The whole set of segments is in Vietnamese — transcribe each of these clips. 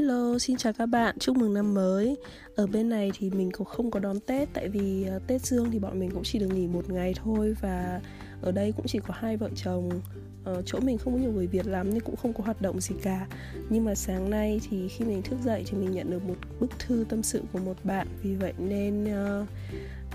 Hello, xin chào các bạn, chúc mừng năm mới. Ở bên này thì mình cũng không có đón Tết Tại vì ờ, Tết Dương thì bọn mình cũng chỉ được nghỉ một ngày thôi Và ở đây cũng chỉ có hai vợ chồng. Ở Chỗ mình không có nhiều người Việt lắm nên cũng không có hoạt động gì cả. Nhưng mà sáng nay thì khi mình thức dậy thì mình nhận được một bức thư tâm sự của một bạn. Vì vậy nên uh,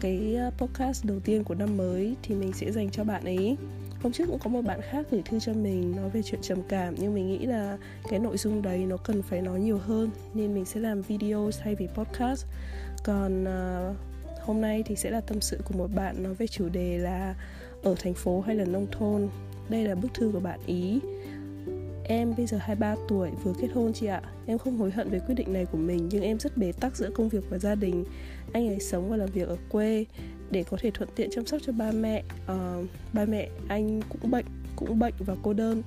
cái podcast đầu tiên của năm mới thì mình sẽ dành cho bạn ấy hôm trước cũng có một bạn khác gửi thư cho mình nói về chuyện trầm cảm nhưng mình nghĩ là cái nội dung đấy nó cần phải nói nhiều hơn nên mình sẽ làm video thay vì podcast còn uh, hôm nay thì sẽ là tâm sự của một bạn nói về chủ đề là ở thành phố hay là nông thôn đây là bức thư của bạn ý Em bây giờ 23 tuổi, vừa kết hôn chị ạ. Em không hối hận về quyết định này của mình, nhưng em rất bế tắc giữa công việc và gia đình. Anh ấy sống và làm việc ở quê để có thể thuận tiện chăm sóc cho ba mẹ. Uh, ba mẹ anh cũng bệnh, cũng bệnh và cô đơn.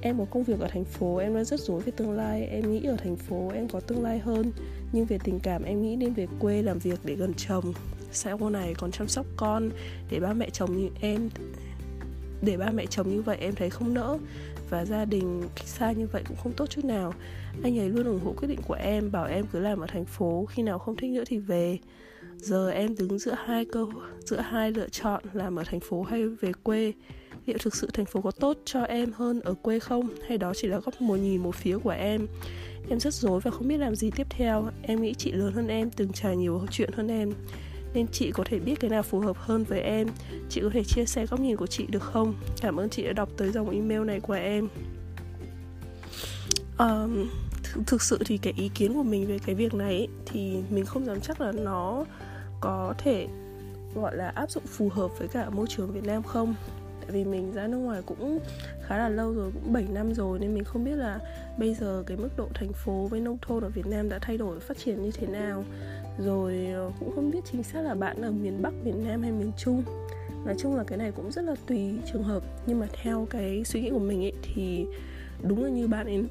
Em có công việc ở thành phố, em đang rất rối về tương lai. Em nghĩ ở thành phố em có tương lai hơn, nhưng về tình cảm em nghĩ nên về quê làm việc để gần chồng. Sau cô này còn chăm sóc con để ba mẹ chồng như em để ba mẹ chồng như vậy em thấy không nỡ và gia đình xa như vậy cũng không tốt chút nào anh ấy luôn ủng hộ quyết định của em bảo em cứ làm ở thành phố khi nào không thích nữa thì về giờ em đứng giữa hai câu giữa hai lựa chọn làm ở thành phố hay về quê. Liệu thực sự thành phố có tốt cho em hơn ở quê không? Hay đó chỉ là góc một nhìn một phía của em? Em rất rối và không biết làm gì tiếp theo. Em nghĩ chị lớn hơn em từng trải nhiều chuyện hơn em. Nên chị có thể biết cái nào phù hợp hơn với em. Chị có thể chia sẻ góc nhìn của chị được không? Cảm ơn chị đã đọc tới dòng email này của em. Um, th- thực sự thì cái ý kiến của mình về cái việc này ấy, thì mình không dám chắc là nó có thể gọi là áp dụng phù hợp với cả môi trường Việt Nam không? Tại vì mình ra nước ngoài cũng khá là lâu rồi cũng 7 năm rồi nên mình không biết là bây giờ cái mức độ thành phố với nông thôn ở Việt Nam đã thay đổi phát triển như thế nào. Rồi ờ, cũng không biết chính xác là bạn ở miền Bắc, miền Nam hay miền Trung. Nói chung là cái này cũng rất là tùy trường hợp. Nhưng mà theo cái suy nghĩ của mình ấy thì đúng là như bạn ấy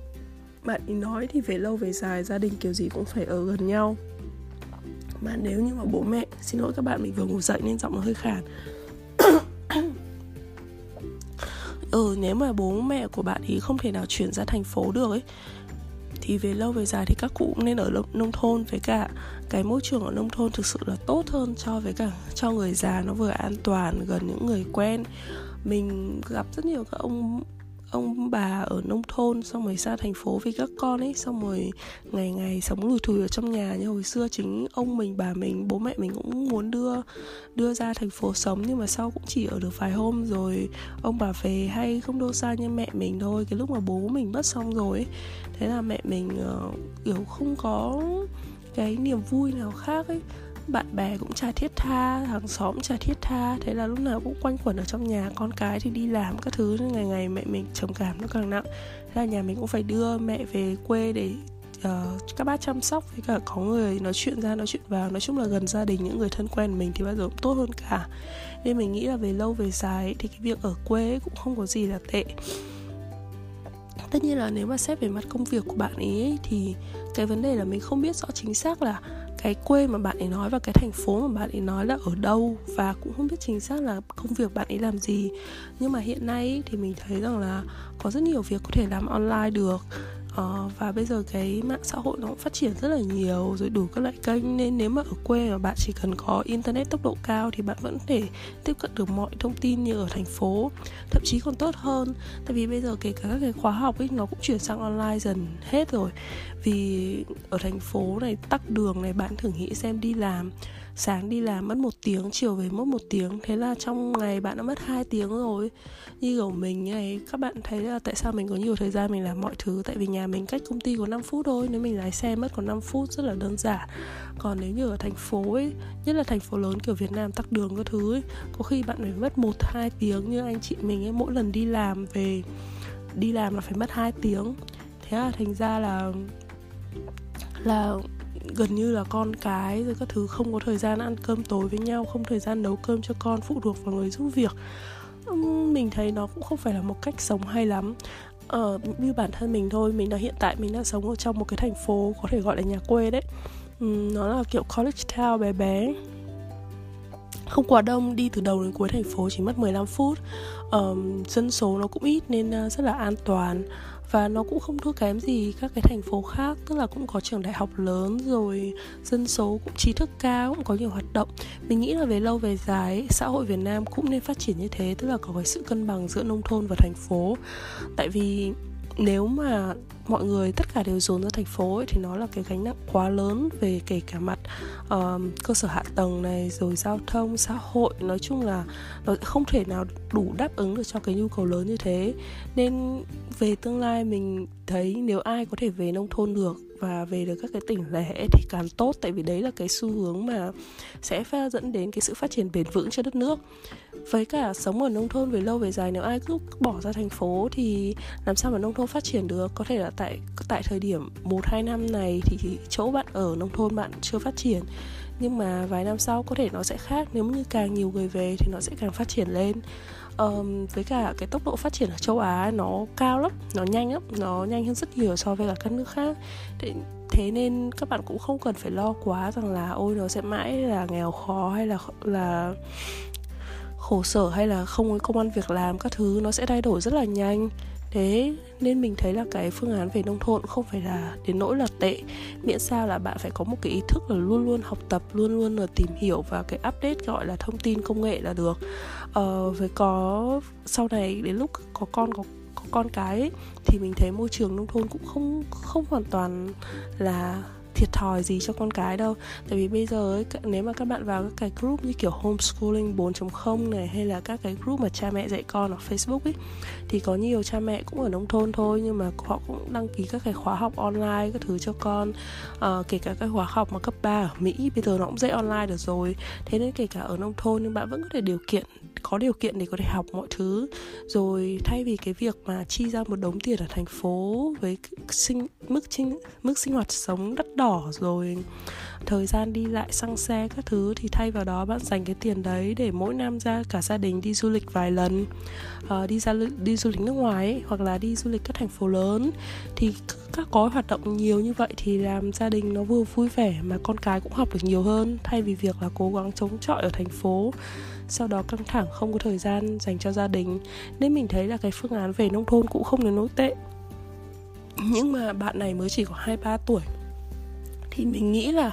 bạn ấy nói thì về lâu về dài gia đình kiểu gì cũng phải ở gần nhau mà nếu như mà bố mẹ, xin lỗi các bạn, mình vừa ngủ dậy nên giọng nó hơi khàn. Ừ nếu mà bố mẹ của bạn ý không thể nào chuyển ra thành phố được ấy. Thì về lâu về dài thì các cụ cũng nên ở nông thôn với cả cái môi trường ở nông thôn thực sự là tốt hơn cho với cả cho người già, nó vừa an toàn, gần những người quen. Mình gặp rất nhiều các ông ông bà ở nông thôn xong rồi ra thành phố vì các con ấy xong rồi ngày ngày sống lùi thủi ở trong nhà như hồi xưa. Chính ông mình bà mình bố mẹ mình cũng muốn đưa đưa ra thành phố sống nhưng mà sau cũng chỉ ở được vài hôm rồi ông bà về hay không đâu xa như mẹ mình thôi. Cái lúc mà bố mình mất xong rồi ấy thế là mẹ mình uh, kiểu không có cái niềm vui nào khác ấy bạn bè cũng chả thiết tha hàng xóm chả thiết tha. Thế là lúc nào cũng quanh quẩn ở trong nhà con cái thì đi làm các thứ nên ngày ngày mẹ mình trầm cảm nó càng nặng. Thế là nhà mình cũng phải đưa mẹ về quê để uh, các bác chăm sóc với cả có người nói chuyện ra nói chuyện vào. Nói chung là gần gia đình những người thân quen mình thì bao giờ cũng tốt hơn cả. Nên mình nghĩ là về lâu về dài thì cái việc ở quê cũng không có gì là tệ. Tất nhiên là nếu mà xét về mặt công việc của bạn ấy thì cái vấn đề là mình không biết rõ chính xác là cái quê mà bạn ấy nói và cái thành phố mà bạn ấy nói là ở đâu và cũng không biết chính xác là công việc bạn ấy làm gì. Nhưng mà hiện nay thì mình thấy rằng là có rất nhiều việc có thể làm online được uh, và bây giờ cái mạng xã hội nó cũng phát triển rất là nhiều rồi đủ các loại kênh nên nếu mà ở quê mà bạn chỉ cần có internet tốc độ cao thì bạn vẫn thể tiếp cận được mọi thông tin như ở thành phố thậm chí còn tốt hơn. Tại vì bây giờ kể cả các cái khóa học ấy nó cũng chuyển sang online dần hết rồi. Vì ở thành phố này tắc đường này bạn thử nghĩ xem đi làm sáng đi làm mất một tiếng chiều về mất một tiếng. Thế là trong ngày bạn đã mất hai tiếng rồi. Như kiểu mình này các bạn thấy là tại sao mình có nhiều thời gian mình làm mọi thứ? Tại vì nhà mình cách công ty có 5 phút thôi, nếu mình lái xe mất còn 5 phút rất là đơn giản. Còn nếu như ở thành phố ấy, nhất là thành phố lớn kiểu Việt Nam tắc đường các thứ ấy, có khi bạn phải mất một, hai tiếng như anh chị mình ấy, mỗi lần đi làm về, đi làm là phải mất 2 tiếng. Thế là thành ra là là gần như là con cái rồi các thứ không có thời gian ăn cơm tối với nhau, không thời gian nấu cơm cho con, phụ thuộc vào người giúp việc. Mình thấy nó cũng không phải là một cách sống hay lắm uh, như bản thân mình thôi. Mình là hiện tại mình đang sống ở trong một cái thành phố có thể gọi là nhà quê đấy. Nó là kiểu college town bé bé. Không quá đông đi từ đầu đến cuối thành phố chỉ mất 15 phút. Um, dân số nó cũng ít nên uh, rất là an toàn và nó cũng không thua kém gì các cái thành phố khác, tức là cũng có trường đại học lớn rồi dân số cũng trí thức cao, cũng có nhiều hoạt động. Mình nghĩ là về lâu về dài xã hội Việt Nam cũng nên phát triển như thế, tức là có cái sự cân bằng giữa nông thôn và thành phố. Tại vì nếu mà mọi người tất cả đều dồn ra thành phố ấy, thì nó là cái gánh nặng quá lớn về kể cả mặt uh, cơ sở hạ tầng này rồi giao thông xã hội. Nói chung là nó không thể nào đủ đáp ứng được cho cái nhu cầu lớn như thế. Nên về tương lai mình thấy nếu ai có thể về nông thôn được và về được các cái tỉnh lẻ thì càng tốt. Tại vì đấy là cái xu hướng mà sẽ pha dẫn đến cái sự phát triển bền vững cho đất nước. Với cả sống ở nông thôn về lâu về dài, nếu ai cứ bỏ ra thành phố thì làm sao mà nông thôn phát triển được? Có thể là tại tại thời điểm một, hai năm này thì chỗ bạn ở nông thôn bạn chưa phát triển. Nhưng mà vài năm sau có thể nó sẽ khác. Nếu như càng nhiều người về thì nó sẽ càng phát triển lên um, với cả cái tốc độ phát triển ở châu Á nó cao lắm nó nhanh lắm nó nhanh hơn rất nhiều so với cả các nước khác. Thế, thế nên các bạn cũng không cần phải lo quá rằng là ôi nó sẽ mãi là nghèo khó hay là là khổ sở hay là không có công ăn việc làm. Các thứ nó sẽ thay đổi rất là nhanh thế nên mình thấy là cái phương án về nông thôn không phải là đến nỗi là tệ. Miễn sao là bạn phải có một cái ý thức là luôn luôn học tập luôn luôn là tìm hiểu và cái update gọi là thông tin công nghệ là được. Ờ, với có sau này đến lúc có con có có con cái ấy, thì mình thấy môi trường nông thôn cũng không không hoàn toàn là thiệt thòi gì cho con cái đâu. Tại vì bây giờ ấy, nếu mà các bạn vào các cái group như kiểu homeschooling 4.0 này hay là các cái group mà cha mẹ dạy con ở Facebook ấy thì có nhiều cha mẹ cũng ở nông thôn thôi nhưng mà họ cũng đăng ký các cái khóa học online các thứ cho con. À, kể cả các khóa học mà cấp 3 ở Mỹ bây giờ nó cũng dạy online được rồi. Thế nên kể cả ở nông thôn nhưng bạn vẫn có thể điều kiện có điều kiện để có thể học mọi thứ. Rồi thay vì cái việc mà chi ra một đống tiền ở thành phố với sinh mức sinh mức sinh hoạt sống đắt đỏ rồi. Thời gian đi lại xăng xe các thứ thì thay vào đó bạn dành cái tiền đấy để mỗi năm ra cả gia đình đi du lịch vài lần. Uh, đi ra đi du lịch nước ngoài ấy, hoặc là đi du lịch các thành phố lớn. Thì các có hoạt động nhiều như vậy thì làm gia đình nó vừa vui vẻ mà con cái cũng học được nhiều hơn thay vì việc là cố gắng chống chọi ở thành phố. Sau đó căng thẳng không có thời gian dành cho gia đình. Nên mình thấy là cái phương án về nông thôn cũng không đến nỗi tệ. Nhưng mà bạn này mới chỉ có hai ba tuổi thì mình nghĩ là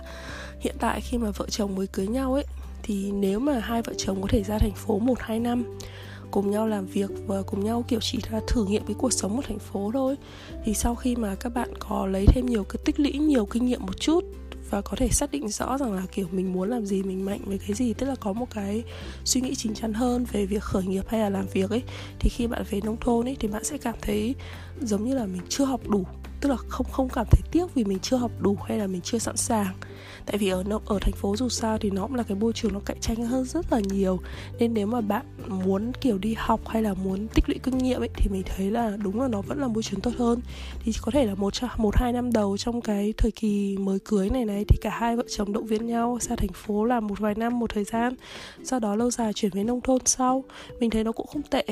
hiện tại khi mà vợ chồng mới cưới nhau ấy, thì nếu mà hai vợ chồng có thể ra thành phố một, hai năm, cùng nhau làm việc và cùng nhau, kiểu, chỉ là thử nghiệm cái cuộc sống ở thành phố thôi, thì sau khi mà các bạn có lấy thêm nhiều cái tích lũy, nhiều kinh nghiệm một chút và có thể xác định rõ rằng là, kiểu, mình muốn làm gì, mình mạnh với cái gì, tức là có một cái suy nghĩ chín chắn hơn về việc khởi nghiệp hay là làm việc ấy, thì khi bạn về nông thôn ấy, thì bạn sẽ cảm thấy giống như là mình chưa học đủ tức là không không cảm thấy tiếc vì mình chưa học đủ hay là mình chưa sẵn sàng. Tại vì ở ở thành phố dù sao thì nó cũng là cái môi trường nó cạnh tranh hơn rất là nhiều. Nên nếu mà bạn muốn kiểu đi học hay là muốn tích lũy kinh nghiệm ấy thì mình thấy là đúng là nó vẫn là môi trường tốt hơn. Thì có thể là một một hai năm đầu trong cái thời kỳ mới cưới này này thì cả hai vợ chồng động viên nhau ra thành phố làm một vài năm một thời gian sau đó lâu dài chuyển về nông thôn sau. Mình thấy nó cũng không tệ.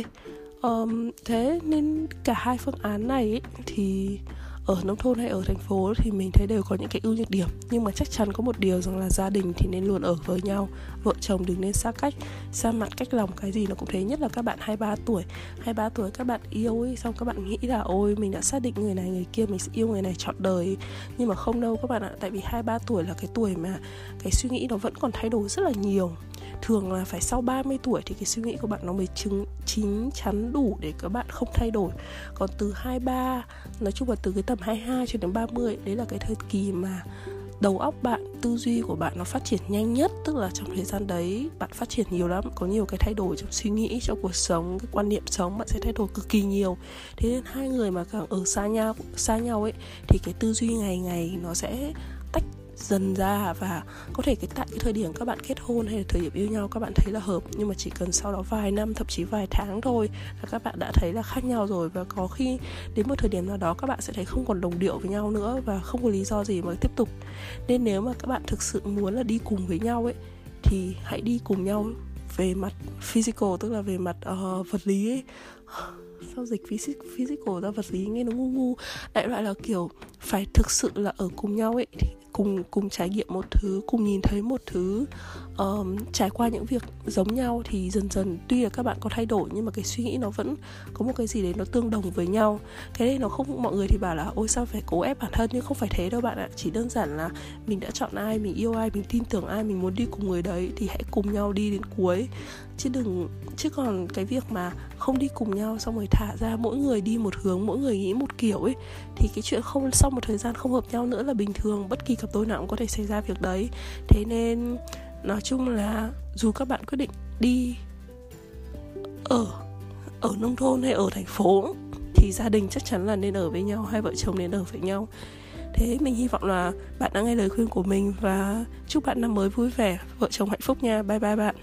Um, thế nên cả hai phương án này ấy, thì ở nông thôn hay ở thành phố thì mình thấy đều có những cái ưu nhược điểm. Nhưng mà chắc chắn có một điều rằng là gia đình thì nên luôn ở với nhau. Vợ chồng đừng nên xa cách, xa mặt cách lòng, cái gì nó cũng thế. Nhất là các bạn hai ba tuổi. Hai ba tuổi các bạn yêu ấy, xong các bạn nghĩ là ôi, mình đã xác định người này, người kia, mình sẽ yêu người này chọn đời. Nhưng mà không đâu các bạn ạ, tại vì hai ba tuổi là cái tuổi mà cái suy nghĩ nó vẫn còn thay đổi rất là nhiều thường là phải sau 30 tuổi thì cái suy nghĩ của bạn nó mới chứng, chín chắn đủ để các bạn không thay đổi. Còn từ 23 nói chung là từ cái tầm 22 cho đến 30 đấy là cái thời kỳ mà đầu óc bạn, tư duy của bạn nó phát triển nhanh nhất. Tức là trong thời gian đấy, bạn phát triển nhiều lắm, có nhiều cái thay đổi trong suy nghĩ, trong cuộc sống, cái quan niệm sống, bạn sẽ thay đổi cực kỳ nhiều. Thế nên hai người mà càng ở xa nhau xa nhau ấy, thì cái tư duy ngày ngày nó sẽ dần ra và có thể cái tại cái thời điểm các bạn kết hôn hay là thời điểm yêu nhau các bạn thấy là hợp nhưng mà chỉ cần sau đó vài năm thậm chí vài tháng thôi là các bạn đã thấy là khác nhau rồi. Và có khi đến một thời điểm nào đó các bạn sẽ thấy không còn đồng điệu với nhau nữa và không có lý do gì mà tiếp tục. Nên nếu mà các bạn thực sự muốn là đi cùng với nhau ấy thì hãy đi cùng nhau về mặt physical tức là về mặt uh, vật lý ấy. Sao dịch physical ra vật lý nghe nó ngu ngu. Đại loại là kiểu phải thực sự là ở cùng nhau ấy thì cùng cùng trải nghiệm một thứ cùng nhìn thấy một thứ um, trải qua những việc giống nhau thì dần dần tuy là các bạn có thay đổi nhưng mà cái suy nghĩ nó vẫn có một cái gì đấy nó tương đồng với nhau. Cái này nó không mọi người thì bảo là ôi sao phải cố ép bản thân? Nhưng không phải thế đâu bạn ạ. Chỉ đơn giản là mình đã chọn ai mình yêu ai mình tin tưởng ai mình muốn đi cùng người đấy thì hãy cùng nhau đi đến cuối. Chứ đừng chứ còn cái việc mà không đi cùng nhau xong rồi thả ra mỗi người đi một hướng mỗi người nghĩ một kiểu ấy thì cái chuyện không sau một thời gian không hợp nhau nữa là bình thường. Bất kỳ cặp đôi nào cũng có thể xảy ra việc đấy. Thế nên nói chung là dù các bạn quyết định đi ở ở nông thôn hay ở thành phố thì gia đình chắc chắn là nên ở với nhau, hai vợ chồng nên ở với nhau. Thế mình hy vọng là bạn đã nghe lời khuyên của mình và chúc bạn năm mới vui vẻ. Vợ chồng hạnh phúc nha. Bye bye bạn.